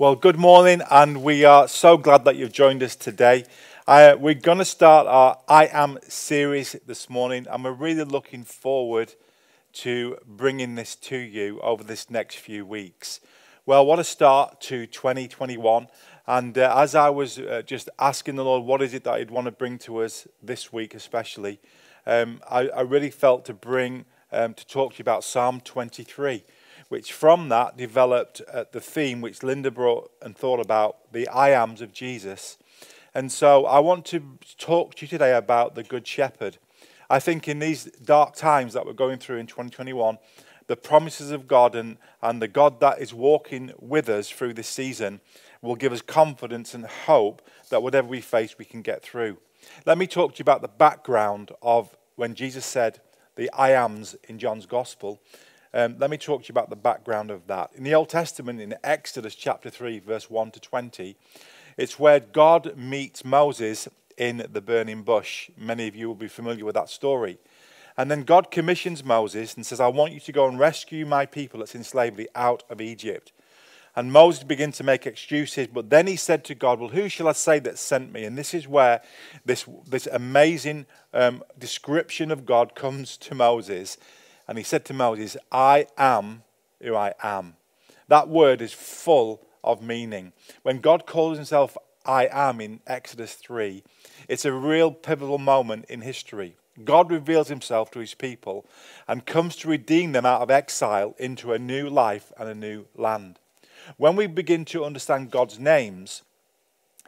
Well, good morning, and we are so glad that you've joined us today. Uh, we're going to start our I Am series this morning, and we're really looking forward to bringing this to you over this next few weeks. Well, what a start to 2021. And uh, as I was uh, just asking the Lord, what is it that He'd want to bring to us this week, especially, um, I, I, really felt to bring, um, to talk to you about Psalm 23 which from that developed uh, the theme which Linda brought and thought about the I ams of Jesus. And so I want to talk to you today about the Good Shepherd. I think in these dark times that we're going through in 2021, the promises of God and, and the God that is walking with us through this season will give us confidence and hope that whatever we face, we can get through. Let me talk to you about the background of when Jesus said the I ams in John's Gospel. Um, let me talk to you about the background of that. In the Old Testament, in Exodus chapter 3, verse 1 to 20, it's where God meets Moses in the burning bush. Many of you will be familiar with that story. And then God commissions Moses and says, I want you to go and rescue my people that's in slavery out of Egypt. And Moses began to make excuses, but then he said to God, Well, who shall I say that sent me? And this is where this, this amazing um, description of God comes to Moses and he said to Moses, I am who I am. That word is full of meaning. When God calls himself I am in Exodus 3, it's a real pivotal moment in history. God reveals himself to his people and comes to redeem them out of exile into a new life and a new land. When we begin to understand God's names,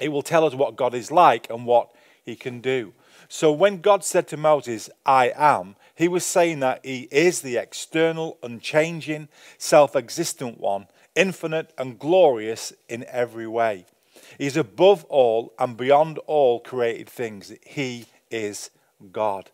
it will tell us what God is like and what he can do. So when God said to Moses, I am, he was saying that he is the external, unchanging, self existent one, infinite and glorious in every way. He's above all and beyond all created things. He is God.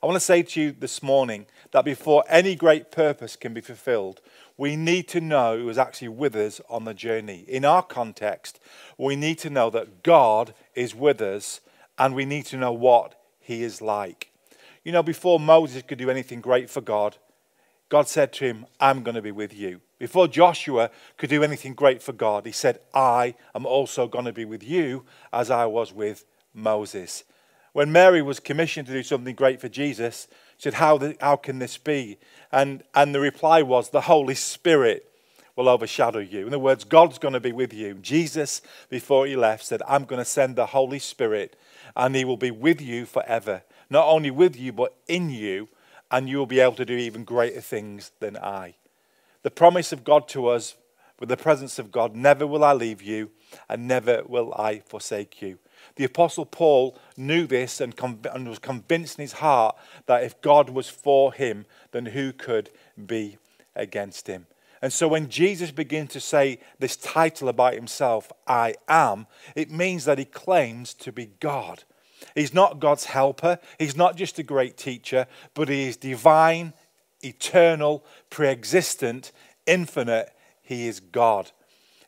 I want to say to you this morning that before any great purpose can be fulfilled, we need to know who is actually with us on the journey. In our context, we need to know that God is with us and we need to know what he is like. You know, before Moses could do anything great for God, God said to him, I'm going to be with you. Before Joshua could do anything great for God, he said, I am also going to be with you as I was with Moses. When Mary was commissioned to do something great for Jesus, she said, How, the, how can this be? And, and the reply was, The Holy Spirit will overshadow you. In other words, God's going to be with you. Jesus, before he left, said, I'm going to send the Holy Spirit and he will be with you forever. Not only with you, but in you, and you will be able to do even greater things than I. The promise of God to us, with the presence of God, never will I leave you, and never will I forsake you. The Apostle Paul knew this and, and was convinced in his heart that if God was for him, then who could be against him? And so when Jesus begins to say this title about himself, I am, it means that he claims to be God. He's not God's helper, he's not just a great teacher, but he is divine, eternal, pre existent, infinite. He is God.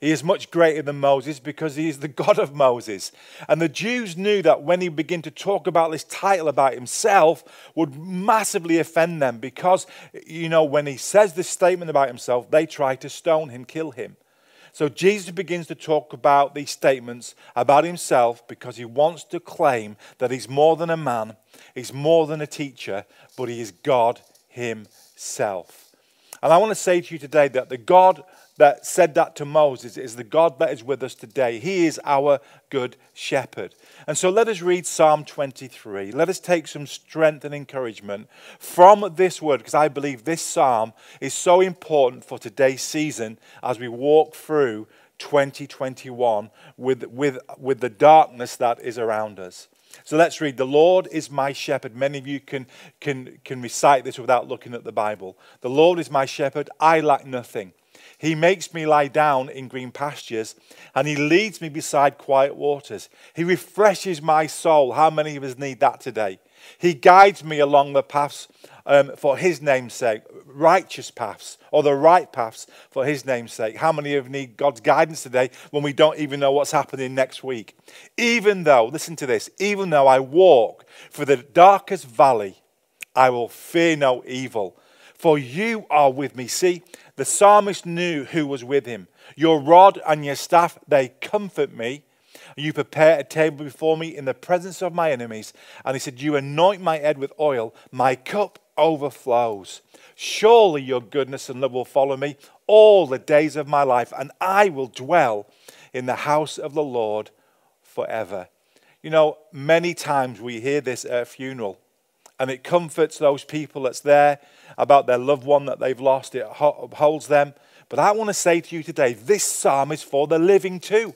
He is much greater than Moses because he is the God of Moses. And the Jews knew that when he began to talk about this title about himself would massively offend them because, you know, when he says this statement about himself, they try to stone him, kill him. So Jesus begins to talk about these statements about himself because he wants to claim that he's more than a man, he's more than a teacher, but he is God himself. And I want to say to you today that the God that said that to Moses is the God that is with us today. He is our good shepherd. And so let us read Psalm 23. Let us take some strength and encouragement from this word, because I believe this psalm is so important for today's season as we walk through 2021 with, with, with the darkness that is around us. So let's read. The Lord is my shepherd. Many of you can, can, can recite this without looking at the Bible. The Lord is my shepherd. I lack nothing. He makes me lie down in green pastures, and He leads me beside quiet waters. He refreshes my soul. How many of us need that today? He guides me along the paths um, for His name's sake, righteous paths, or the right paths for His name's sake. How many of need God's guidance today when we don't even know what's happening next week? Even though, listen to this, even though I walk through the darkest valley, I will fear no evil, for you are with me. See, the psalmist knew who was with him. Your rod and your staff, they comfort me. You prepare a table before me in the presence of my enemies. And he said, You anoint my head with oil, my cup overflows. Surely your goodness and love will follow me all the days of my life, and I will dwell in the house of the Lord forever. You know, many times we hear this at a funeral, and it comforts those people that's there about their loved one that they've lost. It upholds them. But I want to say to you today this psalm is for the living too,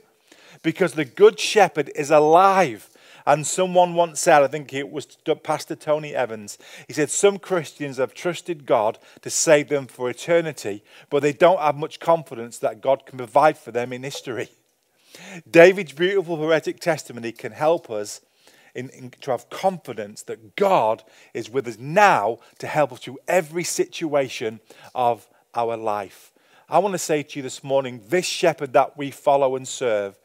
because the Good Shepherd is alive. And someone once said, I think it was Pastor Tony Evans, he said, Some Christians have trusted God to save them for eternity, but they don't have much confidence that God can provide for them in history. David's beautiful poetic testimony can help us in, in, to have confidence that God is with us now to help us through every situation of our life. I want to say to you this morning this shepherd that we follow and serve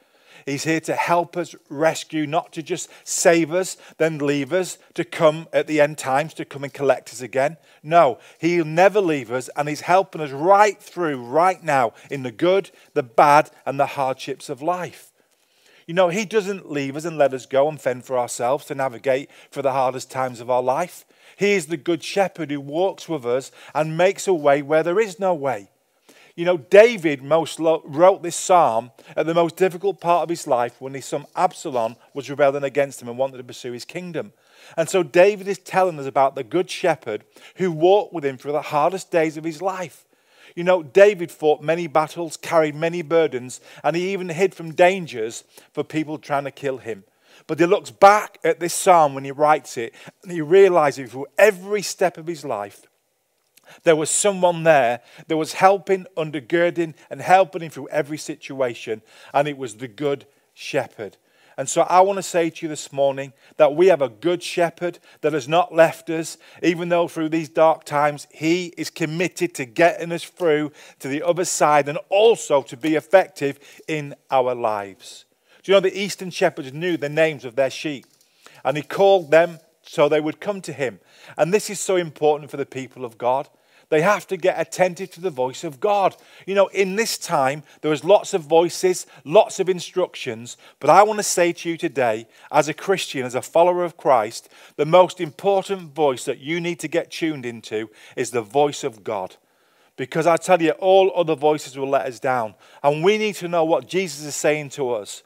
He's here to help us rescue, not to just save us, then leave us, to come at the end times, to come and collect us again. No, He'll never leave us, and He's helping us right through, right now, in the good, the bad, and the hardships of life. You know, He doesn't leave us and let us go and fend for ourselves to navigate for the hardest times of our life. He is the good shepherd who walks with us and makes a way where there is no way. You know, David most lo- wrote this psalm at the most difficult part of his life when his son Absalom was rebelling against him and wanted to pursue his kingdom. And so David is telling us about the good shepherd who walked with him through the hardest days of his life. You know, David fought many battles, carried many burdens, and he even hid from dangers for people trying to kill him. But he looks back at this psalm when he writes it, and he realizes through every step of his life, there was someone there that was helping, undergirding, and helping him through every situation, and it was the Good Shepherd. And so I want to say to you this morning that we have a good shepherd that has not left us, even though through these dark times, he is committed to getting us through to the other side and also to be effective in our lives. Do you know the Eastern shepherds knew the names of their sheep? And he called them so they would come to him. And this is so important for the people of God. They have to get attentive to the voice of God. You know, in this time, there was lots of voices, lots of instructions, but I want to say to you today, as a Christian, as a follower of Christ, the most important voice that you need to get tuned into is the voice of God. Because I tell you, all other voices will let us down. And we need to know what Jesus is saying to us.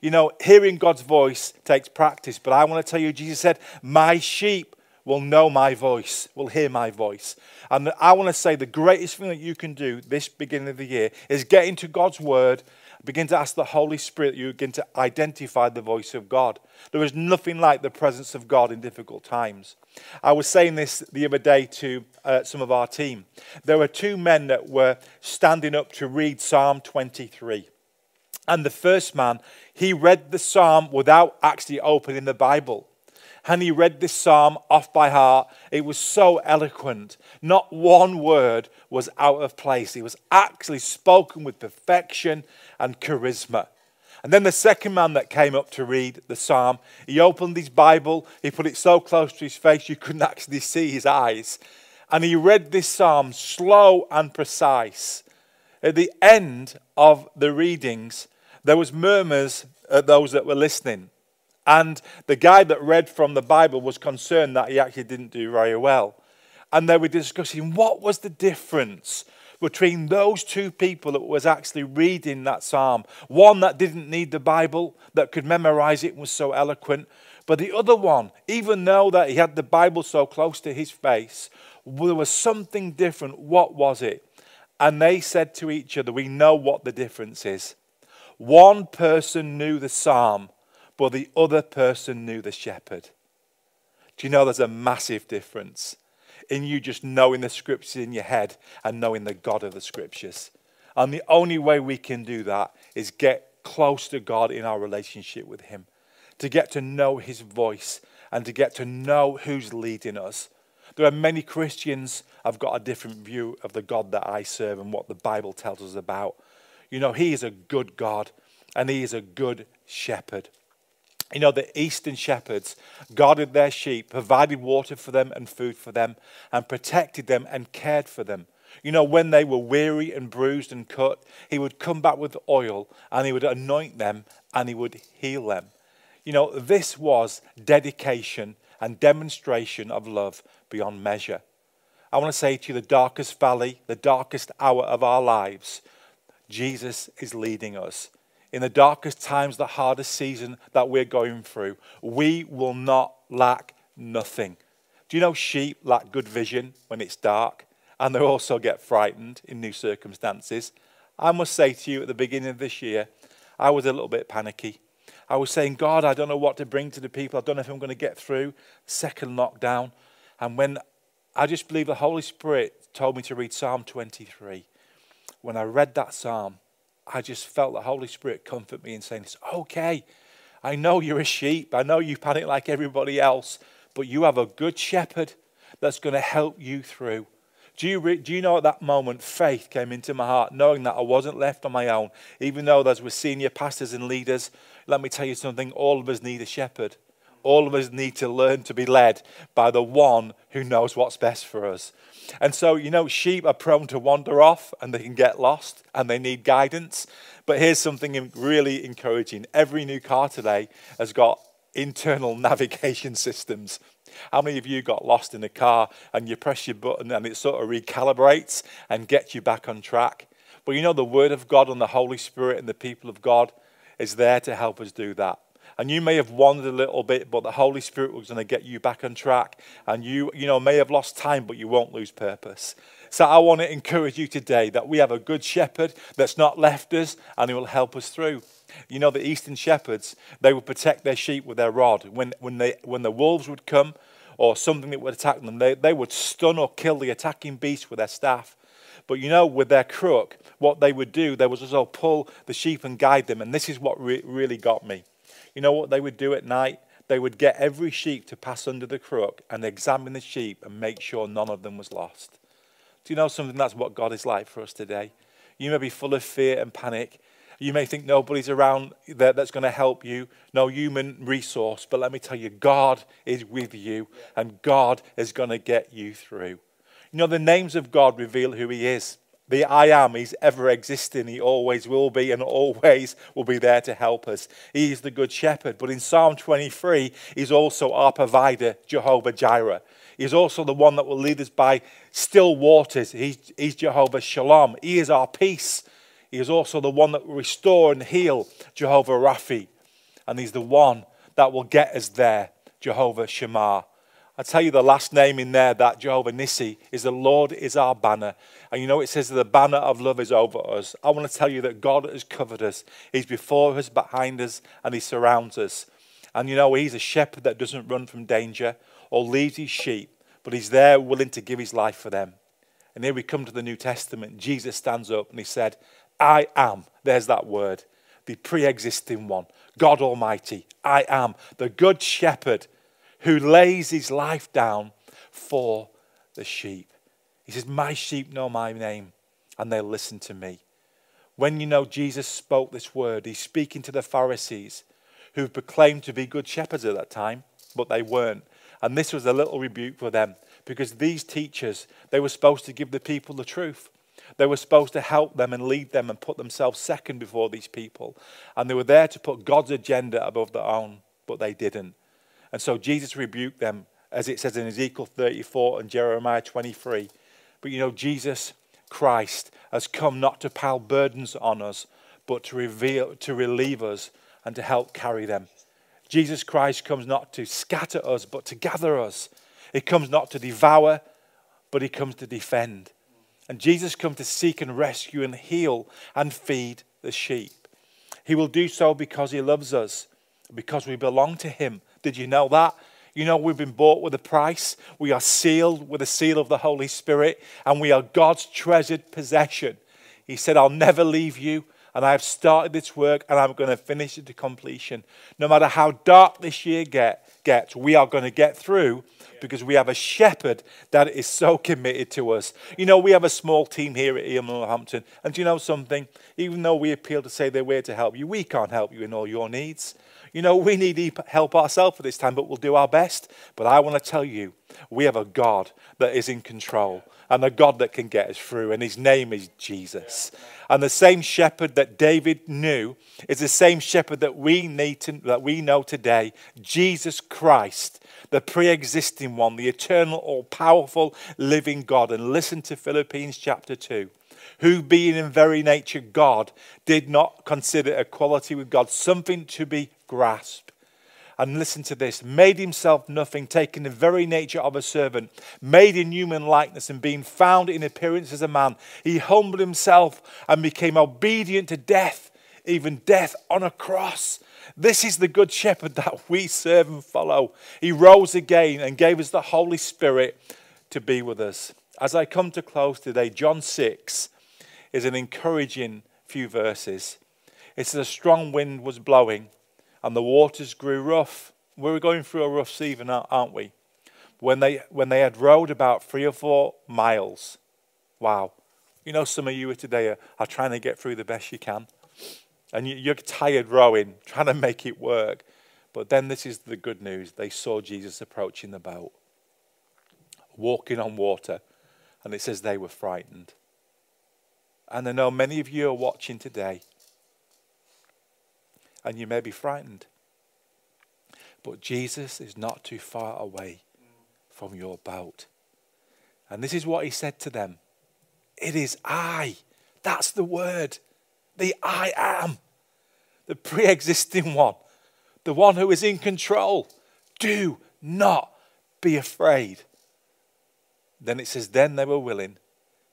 You know, hearing God's voice takes practice, but I want to tell you, Jesus said, My sheep will know my voice, will hear my voice. And I want to say the greatest thing that you can do this beginning of the year is get into God's word, begin to ask the Holy Spirit, you begin to identify the voice of God. There is nothing like the presence of God in difficult times. I was saying this the other day to uh, some of our team. There were two men that were standing up to read Psalm 23. And the first man, he read the psalm without actually opening the Bible and he read this psalm off by heart. It was so eloquent. Not one word was out of place. It was actually spoken with perfection and charisma. And then the second man that came up to read the psalm, he opened his Bible, he put it so close to his face you couldn't actually see his eyes. And he read this psalm slow and precise. At the end of the readings, there was murmurs at those that were listening. And the guy that read from the Bible was concerned that he actually didn't do very well. And they were discussing what was the difference between those two people that was actually reading that psalm. One that didn't need the Bible, that could memorize it was so eloquent. But the other one, even though that he had the Bible so close to his face, there was something different. What was it? And they said to each other, We know what the difference is. One person knew the psalm but the other person knew the shepherd. Do you know there's a massive difference in you just knowing the scriptures in your head and knowing the God of the scriptures? And the only way we can do that is get close to God in our relationship with Him, to get to know His voice and to get to know who's leading us. There are many Christians have got a different view of the God that I serve and what the Bible tells us about. You know, He is a good God and He is a good shepherd. You know, the eastern shepherds guarded their sheep, provided water for them and food for them, and protected them and cared for them. You know, when they were weary and bruised and cut, he would come back with oil and he would anoint them and he would heal them. You know, this was dedication and demonstration of love beyond measure. I want to say to you, the darkest valley, the darkest hour of our lives, Jesus is leading us. In the darkest times, the hardest season that we're going through, we will not lack nothing. Do you know sheep lack good vision when it's dark? And they also get frightened in new circumstances. I must say to you, at the beginning of this year, I was a little bit panicky. I was saying, God, I don't know what to bring to the people. I don't know if I'm going to get through second lockdown. And when I just believe the Holy Spirit told me to read Psalm 23, when I read that psalm, I just felt the Holy Spirit comfort me and saying, It's okay. I know you're a sheep. I know you panic like everybody else, but you have a good shepherd that's going to help you through. Do you, do you know at that moment, faith came into my heart, knowing that I wasn't left on my own, even though those were senior pastors and leaders. Let me tell you something all of us need a shepherd. All of us need to learn to be led by the one who knows what's best for us. And so, you know, sheep are prone to wander off and they can get lost and they need guidance. But here's something really encouraging every new car today has got internal navigation systems. How many of you got lost in a car and you press your button and it sort of recalibrates and gets you back on track? But you know, the Word of God and the Holy Spirit and the people of God is there to help us do that. And you may have wandered a little bit, but the Holy Spirit was going to get you back on track. And you, you know, may have lost time, but you won't lose purpose. So I want to encourage you today that we have a good shepherd that's not left us and he will help us through. You know, the eastern shepherds, they would protect their sheep with their rod. When, when, they, when the wolves would come or something that would attack them, they, they would stun or kill the attacking beast with their staff. But you know, with their crook, what they would do, they would also pull the sheep and guide them. And this is what re- really got me. You know what they would do at night? They would get every sheep to pass under the crook and examine the sheep and make sure none of them was lost. Do you know something? That's what God is like for us today. You may be full of fear and panic. You may think nobody's around there that's going to help you, no human resource. But let me tell you, God is with you and God is going to get you through. You know, the names of God reveal who He is. The I am, He's ever existing. He always will be and always will be there to help us. He is the Good Shepherd. But in Psalm 23, He's also our provider, Jehovah Jireh. He's also the one that will lead us by still waters. He's, he's Jehovah Shalom. He is our peace. He is also the one that will restore and heal, Jehovah Raphi. And He's the one that will get us there, Jehovah Shammah. I tell you the last name in there, that Jehovah Nissi, is the Lord is our banner. And you know, it says the banner of love is over us. I want to tell you that God has covered us. He's before us, behind us, and He surrounds us. And you know, He's a shepherd that doesn't run from danger or leaves His sheep, but He's there willing to give His life for them. And here we come to the New Testament. Jesus stands up and He said, I am, there's that word, the pre existing one, God Almighty. I am the good shepherd who lays his life down for the sheep. He says, My sheep know my name and they'll listen to me. When you know Jesus spoke this word, he's speaking to the Pharisees who proclaimed to be good shepherds at that time, but they weren't. And this was a little rebuke for them because these teachers, they were supposed to give the people the truth. They were supposed to help them and lead them and put themselves second before these people. And they were there to put God's agenda above their own, but they didn't. And so Jesus rebuked them, as it says in Ezekiel 34 and Jeremiah 23. But you know, Jesus Christ has come not to pile burdens on us, but to reveal, to relieve us and to help carry them. Jesus Christ comes not to scatter us, but to gather us. He comes not to devour, but he comes to defend. And Jesus comes to seek and rescue and heal and feed the sheep. He will do so because he loves us, because we belong to him, did you know that? You know, we've been bought with a price. We are sealed with the seal of the Holy Spirit, and we are God's treasured possession. He said, I'll never leave you, and I have started this work, and I'm going to finish it to completion. No matter how dark this year get, gets, we are going to get through because we have a shepherd that is so committed to us. You know, we have a small team here at EM Northampton, and do you know something? Even though we appeal to say they're here to help you, we can't help you in all your needs. You know, we need help ourselves at this time, but we'll do our best. But I want to tell you We have a God that is in control and a God that can get us through, and his name is Jesus. And the same shepherd that David knew is the same shepherd that we need to, that we know today, Jesus Christ, the pre-existing one, the eternal, all-powerful, living God. And listen to Philippians chapter 2 who being in very nature God, did not consider equality with God something to be grasped and listen to this, made himself nothing, taking the very nature of a servant, made in human likeness, and being found in appearance as a man, he humbled himself and became obedient to death, even death on a cross. This is the good shepherd that we serve and follow. He rose again and gave us the Holy Spirit to be with us. As I come to close today, John 6 is an encouraging few verses. It says, A strong wind was blowing and the waters grew rough. We were going through a rough season, aren't we? When they, when they had rowed about three or four miles, wow. You know, some of you today are, are trying to get through the best you can. And you, you're tired rowing, trying to make it work. But then this is the good news. They saw Jesus approaching the boat, walking on water. And it says they were frightened. And I know many of you are watching today and you may be frightened. But Jesus is not too far away from your boat. And this is what he said to them It is I. That's the word. The I am. The pre existing one. The one who is in control. Do not be afraid. Then it says, Then they were willing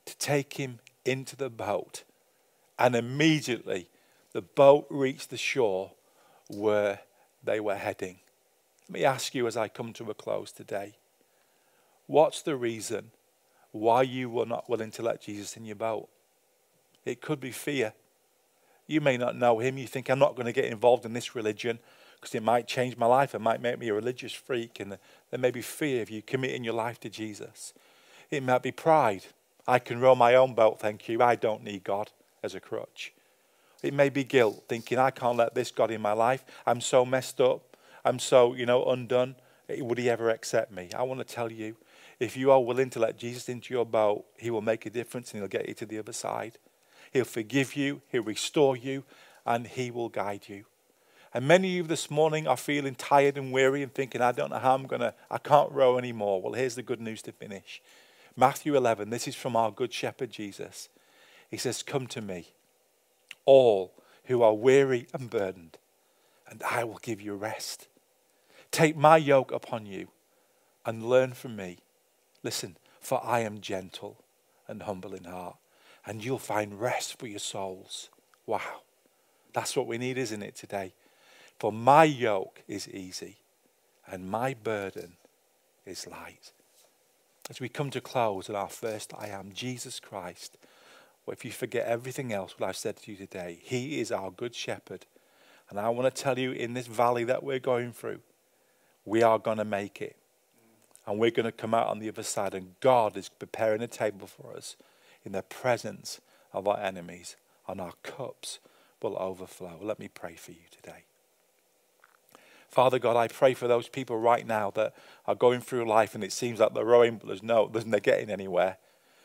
to take him into the boat. And immediately the boat reached the shore where they were heading. Let me ask you as I come to a close today what's the reason why you were not willing to let Jesus in your boat? It could be fear. You may not know him. You think, I'm not going to get involved in this religion because it might change my life. It might make me a religious freak. And there may be fear of you committing your life to Jesus. It might be pride. I can row my own boat, thank you. I don't need God as a crutch. It may be guilt, thinking, I can't let this God in my life. I'm so messed up. I'm so, you know, undone. Eh, would he ever accept me? I want to tell you, if you are willing to let Jesus into your boat, he will make a difference and he'll get you to the other side. He'll forgive you, he'll restore you, and he will guide you. And many of you this morning are feeling tired and weary and thinking, I don't know how I'm going to, I can't row anymore. Well, here's the good news to finish. Matthew 11, this is from our good shepherd Jesus. He says, Come to me all who are weary and burdened, and I will give you rest. Take my yoke upon you and learn from me. Listen, for I am gentle and humble in heart, and you'll find rest for your souls. Wow. That's what we need, isn't it, today? For my yoke is easy and my burden is light. As we come to close at our first I am, Jesus Christ or if you forget everything else, what I've said to you today, He is our good shepherd. And I want to tell you in this valley that we're going through, we are going to make it. And we're going to come out on the other side, and God is preparing a table for us in the presence of our enemies, and our cups will overflow. Let me pray for you today. Father God, I pray for those people right now that are going through life and it seems like they're rowing, but there's no, there's no getting anywhere.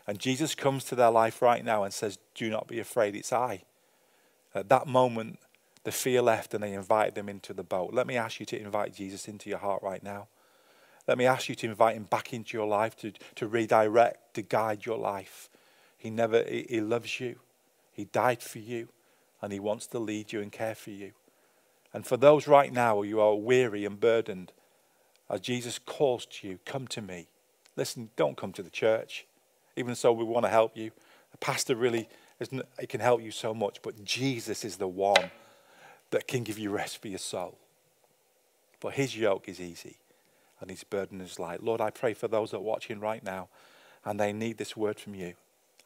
And Jesus comes to their life right now and says, Do not be afraid, it's I. At that moment, the fear left and they invited them into the boat. Let me ask you to invite Jesus into your heart right now. Let me ask you to invite him back into your life, to, to redirect, to guide your life. He never, he, he loves you. He died for you and he wants to lead you and care for you. And for those right now who are weary and burdened, as Jesus calls to you, come to me. Listen, don't come to the church. Even so, we want to help you. The pastor really isn't, it can help you so much, but Jesus is the one that can give you rest for your soul. But his yoke is easy and his burden is light. Lord, I pray for those that are watching right now and they need this word from you.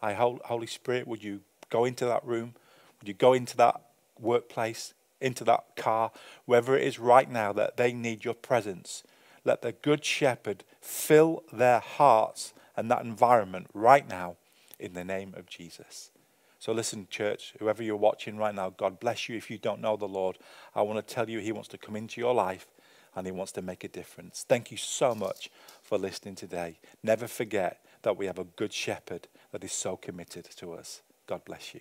I, Holy Spirit, would you go into that room? Would you go into that workplace, into that car, wherever it is right now that they need your presence? Let the Good Shepherd fill their hearts and that environment right now in the name of Jesus. So, listen, church, whoever you're watching right now, God bless you. If you don't know the Lord, I want to tell you He wants to come into your life and He wants to make a difference. Thank you so much for listening today. Never forget that we have a good shepherd that is so committed to us. God bless you.